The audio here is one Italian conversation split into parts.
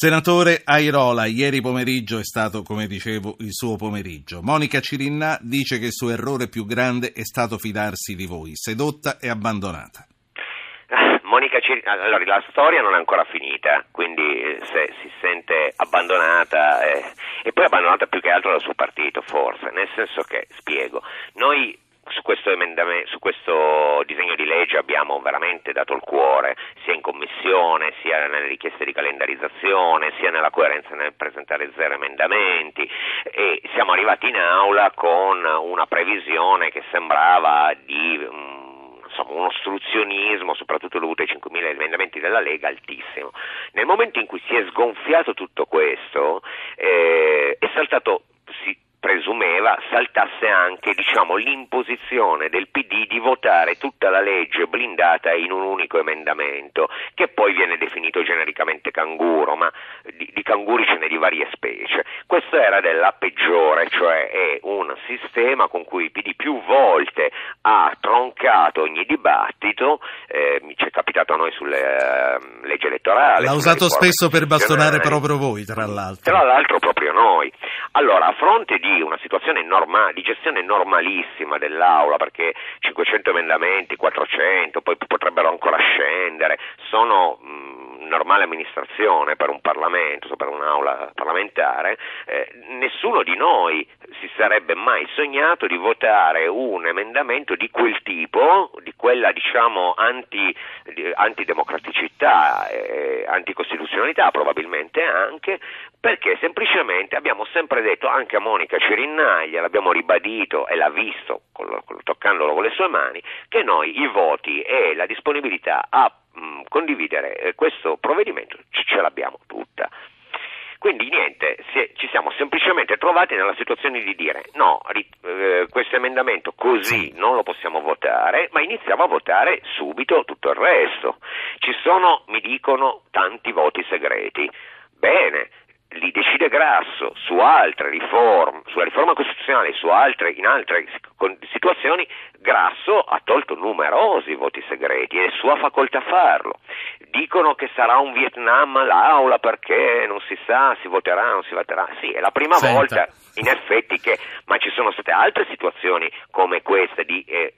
Senatore Airola, ieri pomeriggio è stato, come dicevo, il suo pomeriggio. Monica Cirinnà dice che il suo errore più grande è stato fidarsi di voi, sedotta e abbandonata. Ah, Monica Cirinnà, allora la storia non è ancora finita, quindi eh, se si sente abbandonata eh, e poi abbandonata più che altro dal suo partito, forse, nel senso che, spiego, noi su questo, su questo, disegno di legge abbiamo veramente dato il cuore, sia in commissione, sia nelle richieste di calendarizzazione, sia nella coerenza nel presentare zero emendamenti e siamo arrivati in aula con una previsione che sembrava di um, insomma, un ostruzionismo, soprattutto dovuto ai 5.000 emendamenti della Lega, altissimo. Nel momento in cui si è sgonfiato tutto questo, eh, è saltato presumeva saltasse anche diciamo, l'imposizione del PD di votare tutta la legge blindata in un unico emendamento, che poi viene definito genericamente canguro, ma di, di canguri ce n'è di varie specie. Questo era della peggiore, cioè è un sistema con cui il PD più volte ha troncato ogni dibattito, eh, ci è capitato a noi sulle uh, leggi elettorali. L'ha usato spesso per bastonare proprio voi, tra l'altro. Tra l'altro proprio noi. Allora, a fronte di una situazione normale, di gestione normalissima dell'Aula, perché 500 emendamenti, 400, poi potrebbero ancora scendere, sono mh, normale amministrazione per un Parlamento, per un'Aula parlamentare, eh, nessuno di noi si sarebbe mai sognato di votare un emendamento di quel tipo, di quella diciamo anti, di, antidemocraticità, eh, anticostituzionalità probabilmente anche, perché semplicemente abbiamo sempre detto anche a Monica Cirinnaglia, l'abbiamo ribadito e l'ha visto toccandolo con le sue mani, che noi i voti e la disponibilità a mh, condividere eh, questo provvedimento ce l'abbiamo tutta. Quindi niente, è, ci siamo semplicemente trovati nella situazione di dire no, eh, questo emendamento così non lo possiamo votare, ma iniziamo a votare subito tutto il resto. Ci sono, mi dicono, tanti voti segreti. Bene, li decide Grasso su altre riforme, sulla riforma costituzionale, su altre, in altre situazioni, Grasso ha tolto numerosi voti segreti, è sua facoltà farlo. Dicono che sarà un Vietnam l'aula perché non si sa, si voterà, non si voterà. Sì, è la prima Senta. volta in effetti che, ma ci sono state altre situazioni come queste di eh,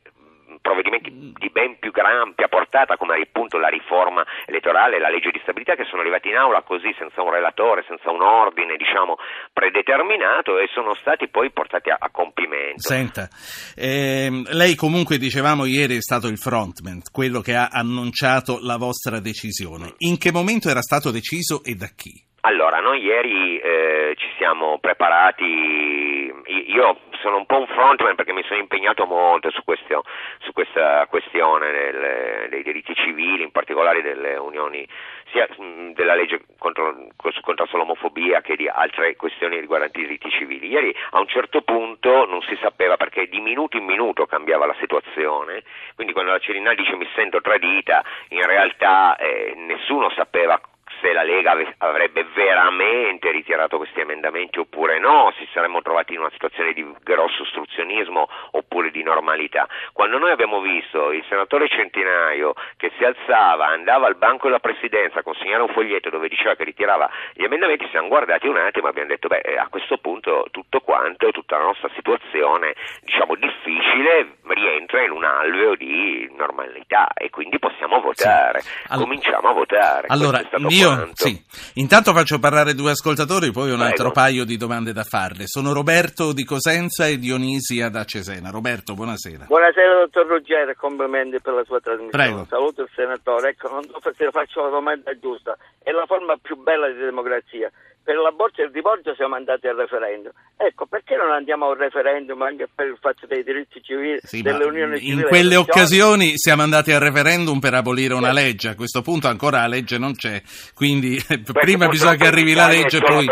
provvedimenti di ben più ampia portata come appunto la riforma elettorale e la legge di stabilità che sono arrivati in aula così senza un relatore, senza un ordine diciamo predeterminato e sono stati poi portati a, a compimento. Senta, ehm, lei comunque dicevamo ieri è stato il frontman, quello che ha annunciato la vostra decisione. In che momento era stato deciso e da chi? Allora, noi ieri eh, ci siamo preparati, io sono un po' un frontman perché mi sono impegnato molto su, questo, su questa questione del, dei diritti civili, in particolare delle unioni, sia della legge contro, contro l'omofobia che di altre questioni riguardanti i diritti civili. Ieri a un certo punto non si sapeva perché di minuto in minuto cambiava la situazione, quindi quando la Cirinal dice mi sento tradita, in realtà eh, nessuno sapeva se la Lega avrebbe veramente ritirato questi emendamenti oppure no, si saremmo trovati in una situazione di grosso ostruzionismo oppure di normalità. Quando noi abbiamo visto il senatore Centinaio che si alzava, andava al banco della presidenza a consegnare un foglietto dove diceva che ritirava gli emendamenti, siamo guardati un attimo e abbiamo detto beh a questo punto tutto quanto, tutta la nostra situazione diciamo difficile rientra in un alveo di normalità e quindi possiamo votare, sì. All... cominciamo a votare. Allora, io sì. Intanto faccio parlare due ascoltatori, poi un Prego. altro paio di domande da farle. Sono Roberto di Cosenza e Dionisia da Cesena. Roberto, buonasera. Buonasera, dottor Ruggero, complimenti per la sua trasmissione. Prego. Saluto il senatore. Ecco, non so se faccio la domanda giusta. È la forma più bella di democrazia per l'aborto e il divorzio siamo andati al referendum. Ecco, perché non andiamo al referendum anche per il fatto dei diritti civili sì, dell'Unione Civile? In quelle occasioni siamo andati al referendum per abolire una legge, a questo punto ancora la legge non c'è, quindi Questo prima bisogna che arrivi la legge e poi... il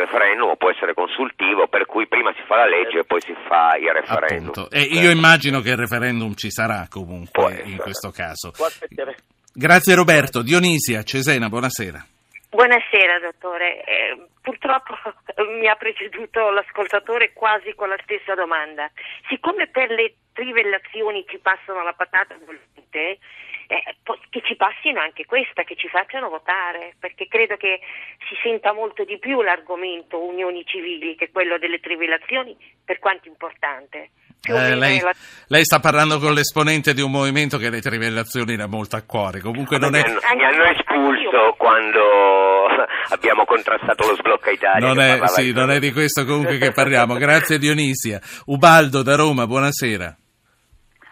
referendum può essere consultivo, per cui prima si fa la legge e poi si fa il referendum. Appunto. E io immagino che il referendum ci sarà comunque in questo caso. Grazie Roberto. Dionisia, Cesena, buonasera. Buonasera dottore, eh, purtroppo mi ha preceduto l'ascoltatore quasi con la stessa domanda. Siccome per le trivellazioni ci passano la patata bollente, eh, che ci passino anche questa, che ci facciano votare, perché credo che si senta molto di più l'argomento unioni civili che quello delle trivellazioni, per quanto importante. Eh, lei, la... lei, sta parlando con l'esponente di un movimento che le trivellazioni ha molto a cuore. Comunque non è... Mi hanno espulso quando abbiamo contrastato lo sblocca Italia. Non, è, sì, non è, di questo comunque che parliamo. Grazie Dionisia. Ubaldo da Roma, buonasera.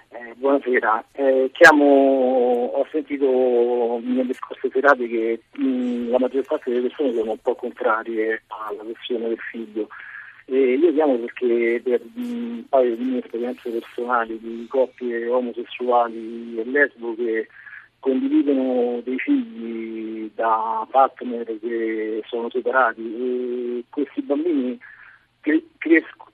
Eh, buonasera. Eh, chiamo, ho sentito nelle scorse serate che mh, la maggior parte delle persone sono un po' contrarie alla questione del figlio. E io chiamo perché per un paio di mie esperienze personali di coppie omosessuali e lesbo che condividono dei figli da partner che sono separati e questi bambini cre-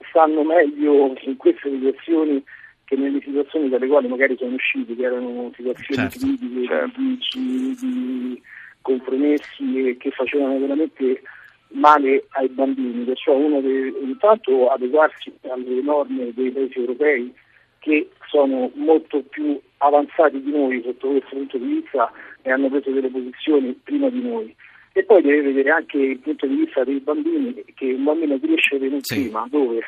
stanno meglio in queste situazioni che nelle situazioni dalle quali magari sono usciti, che erano situazioni certo, critiche, certo. Di, di compromessi e che facevano veramente male ai bambini, perciò uno deve intanto adeguarsi alle norme dei paesi europei che sono molto più avanzati di noi sotto questo punto di vista e hanno preso delle posizioni prima di noi. E poi deve vedere anche il punto di vista dei bambini, che un bambino cresce in un sì. clima dove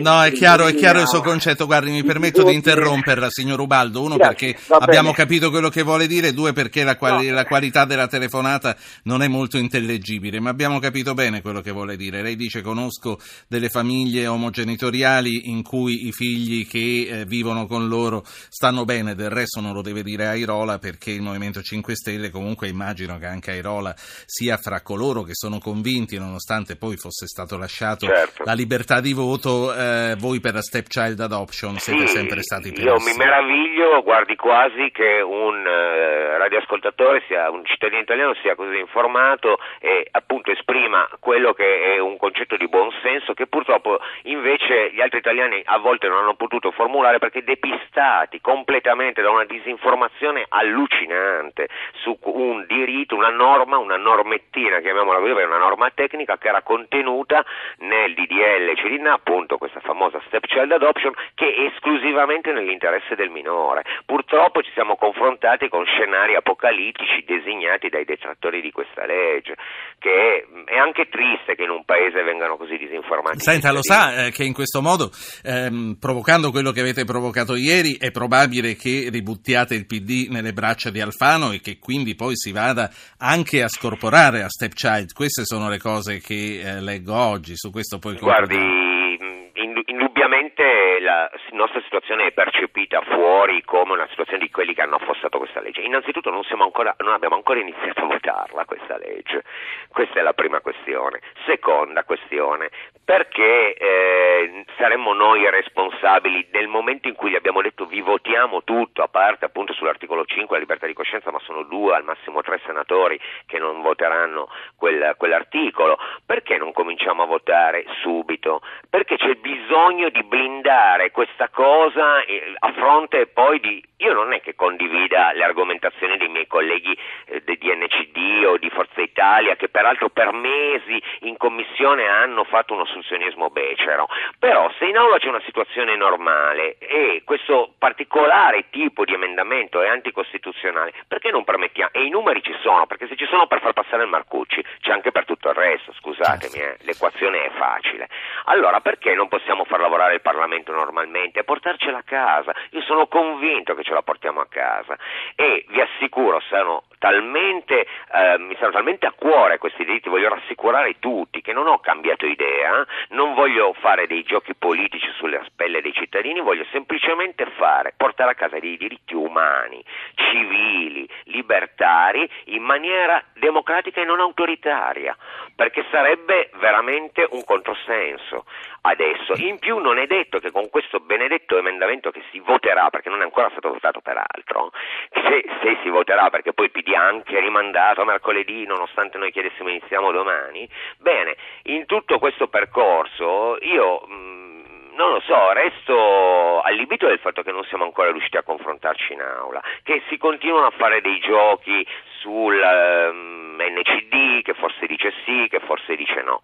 no, è chiaro, è chiaro il suo concetto. Guardi, mi permetto di interromperla, signor Ubaldo. Uno, perché abbiamo capito quello che vuole dire, due, perché la, quali- la, qualità della telefonata non è molto intellegibile, ma abbiamo capito bene quello che vuole dire. Lei dice: Conosco delle famiglie omogenitoriali in cui i figli che eh, vivono con loro stanno bene, del resto non lo deve dire Airola, perché il Movimento 5 Stelle, comunque, immagino che anche Airola sia fra coloro che sono convinti, nonostante poi fosse stato lasciato certo. la libertà di voto voto eh, voi per la stepchild adoption siete sì, sempre stati più Io mi meraviglio, guardi quasi che un uh, radioascoltatore sia un cittadino italiano sia così informato e appunto esprima quello che è un concetto di buon senso che purtroppo invece gli altri italiani a volte non hanno potuto formulare perché depistati completamente da una disinformazione allucinante su un diritto, una norma, una normettina, chiamiamola così, una norma tecnica che era contenuta nel DDL Cirinna appunto questa famosa stepchild adoption che è esclusivamente nell'interesse del minore. Purtroppo ci siamo confrontati con scenari apocalittici designati dai detrattori di questa legge, che è anche triste che in un paese vengano così disinformati. Senta, lo sa eh, che in questo modo, ehm, provocando quello che avete provocato ieri, è probabile che ributtiate il PD nelle braccia di Alfano e che quindi poi si vada anche a scorporare a stepchild. Queste sono le cose che eh, leggo oggi, su questo poi... Guardi, la nostra situazione è percepita fuori come una situazione di quelli che hanno affossato questa legge. Innanzitutto non, ancora, non, abbiamo ancora iniziato a votarla questa legge, questa è la prima questione. Seconda questione, perché eh, saremmo noi responsabili nel momento in cui gli abbiamo detto vi votiamo tutto, a parte appunto sull'articolo 5 la libertà di coscienza, ma sono due, al massimo tre senatori che non voteranno quel, quell'articolo, perché non cominciamo a votare subito? Perché c'è bisogno di blindare questa cosa eh, a fronte poi di... Io non è che condivida le argomentazioni dei miei colleghi eh, di NCD o di Forza Italia, che peraltro per mesi in commissione hanno fatto un ostruzionismo becero, però se in aula c'è una situazione normale e questo particolare tipo di emendamento è anticostituzionale, perché non permettiamo? E i numeri ci sono, perché se ci sono per far passare il Marcucci, c'è anche per tutto il resto, scusatemi, eh, l'equazione è facile. Allora perché non possiamo far lavorare il Parlamento normalmente portarcela a casa? Io sono convinto che ce la portiamo a casa e vi assicuro, sono talmente, eh, mi stanno talmente a cuore questi diritti, voglio rassicurare tutti che non ho cambiato idea, non voglio fare dei giochi politici sulle spelle dei cittadini, voglio semplicemente fare, portare a casa dei diritti umani, civili, libertari, in maniera democratica e non autoritaria, perché sarebbe veramente un controsenso adesso. In più non è detto che con questo benedetto emendamento che si voterà, perché non è ancora stato votato peraltro, se, se si voterà perché poi il PD ha anche rimandato a mercoledì nonostante noi chiedessimo iniziamo domani, bene, in tutto questo percorso io... Mh, mm, non lo so, resto allibito del fatto che non siamo ancora riusciti a confrontarci in aula, che si continuano a fare dei giochi sul um, ehm, NCD, che forse dice sì, che forse dice no.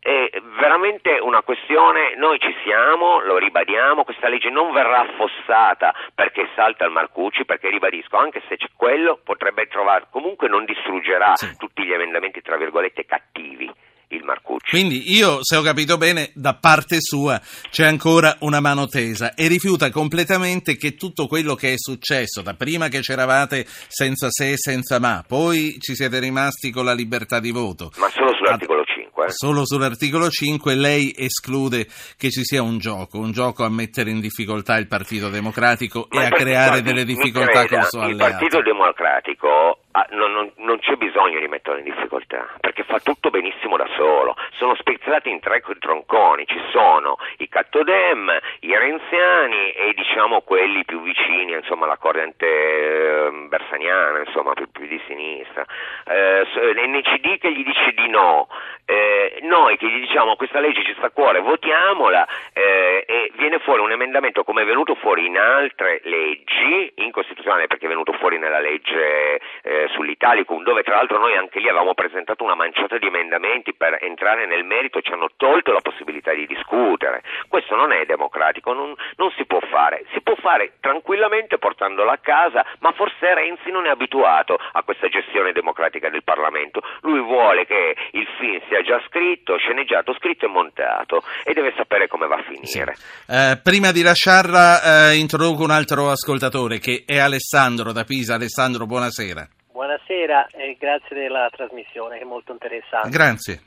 È veramente una questione, noi ci siamo, lo ribadiamo, questa legge non verrà affossata perché salta il Marcucci, perché ribadisco, anche se c'è quello, potrebbe trovare, comunque non distruggerà sì. tutti gli emendamenti tra virgolette cattivi il Marcucci. Quindi io, se ho capito bene, da parte sua c'è ancora una mano tesa e rifiuta completamente che tutto quello che è successo, da prima che c'eravate senza se e senza ma, poi ci siete rimasti con la libertà di voto. Ma solo sull'articolo 5. Eh. Solo sull'articolo 5 lei esclude che ci sia un gioco, un gioco a mettere in difficoltà il Partito Democratico ma e a creare delle difficoltà creda, con il suo alleato. Il Partito Democratico Ah, non, non, non, c'è bisogno di metterlo in difficoltà perché fa tutto benissimo da solo. Sono spezzati in tre tronconi: ci sono i Cattodem, i Renziani e diciamo quelli più vicini insomma, alla corrente eh, bersaniana, insomma, più, più di sinistra. Eh, L'NCD che gli dice di no, eh, noi che gli diciamo questa legge ci sta a cuore, votiamola eh, e viene fuori un emendamento come è venuto fuori in altre leggi, incostituzionale perché è venuto fuori nella legge eh, sull'Italicum, dove tra l'altro noi anche lì avevamo presentato una manciata di emendamenti per entrare nel merito, ci hanno tolto la possibilità di discutere. Questo non è democratico, non, non si può fare. Si può fare tranquillamente portandolo a casa, ma forse Renzi non è abituato a questa gestione democratica del Parlamento. Lui vuole che il film sia già scritto, sceneggiato, scritto e montato e deve sapere come va a finire. Sì. Eh, prima di lasciarla eh, introduco un altro ascoltatore che è Alessandro da Pisa. Alessandro, buonasera. Buonasera e grazie della trasmissione che è molto interessante. Grazie.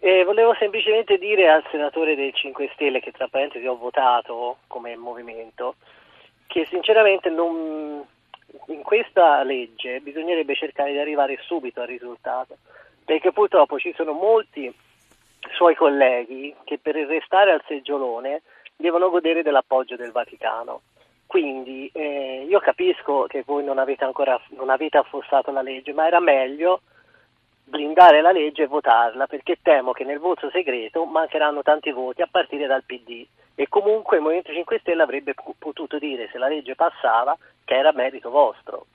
Eh, volevo semplicemente dire al senatore del 5 Stelle che tra parentesi ho votato come movimento che sinceramente non, in questa legge bisognerebbe cercare di arrivare subito al risultato perché purtroppo ci sono molti suoi colleghi che per restare al seggiolone devono godere dell'appoggio del Vaticano quindi eh, io capisco che voi non avete ancora non avete affossato la legge, ma era meglio blindare la legge e votarla perché temo che nel voto segreto mancheranno tanti voti a partire dal PD e comunque il Movimento 5 Stelle avrebbe potuto dire se la legge passava che era merito vostro.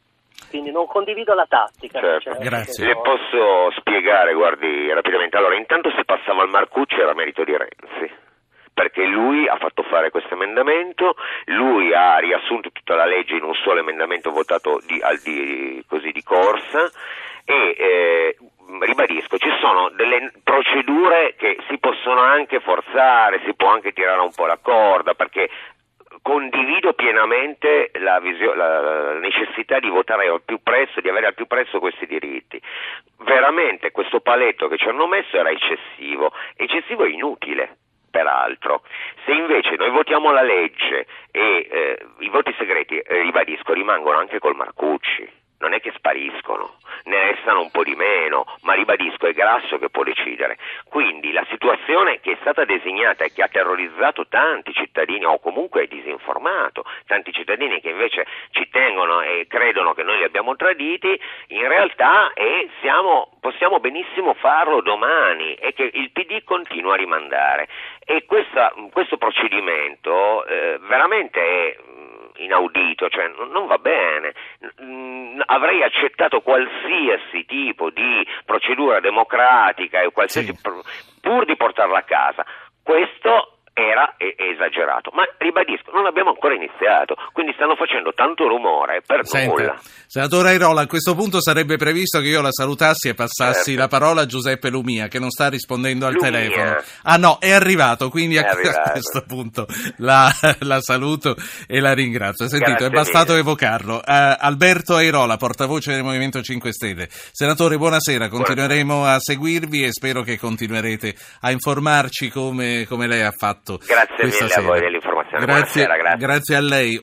Quindi non condivido la tattica. Certo. Grazie. Le posso spiegare, guardi, rapidamente. Allora, intanto se passava al Marcucci era merito di Renzi perché lui ha fatto fare questo emendamento, lui ha riassunto tutta la legge in un solo emendamento votato di, di, così di corsa e eh, ribadisco, ci sono delle procedure che si possono anche forzare, si può anche tirare un po' la corda perché condivido pienamente la, visio- la, necessità di votare al più presto, di avere al più presto questi diritti. Veramente questo paletto che ci hanno messo era eccessivo, eccessivo e inutile peraltro. Se invece noi votiamo la legge e eh, i voti segreti, eh, ribadisco, rimangono anche col Marcucci, non è che spariscono, ne restano un po' di meno, ma ribadisco è Grasso che può decidere. Quindi la situazione che è stata designata e che ha terrorizzato tanti cittadini o comunque disinformato tanti cittadini che invece ci tengono e credono che noi li abbiamo traditi, in realtà è, siamo, possiamo benissimo farlo domani e che il PD continua a rimandare. E questa, questo procedimento eh, veramente è inaudito, cioè non va bene. Avrei accettato qualsiasi tipo di procedura democratica e qualsiasi sì. pur di portarla a casa. Questo era esagerato, ma ribadisco, non abbiamo ancora iniziato, quindi stanno facendo tanto rumore per Senta, nulla. Senatore Airola, a questo punto sarebbe previsto che io la salutassi e passassi certo. la parola a Giuseppe Lumia, che non sta rispondendo al Lumia. telefono. Ah no, è arrivato, quindi è a, arrivato. questo punto la, la, saluto e la ringrazio. Sentito, Grazie è bastato mille. evocarlo. Uh, Alberto Airola, portavoce del Movimento 5 Stelle. Senatore, buonasera, continueremo buonasera. a seguirvi e spero che continuerete a informarci come, come lei ha fatto fatto. Grazie mille sera. a voi dell'informazione. Grazie, grazie. grazie a lei.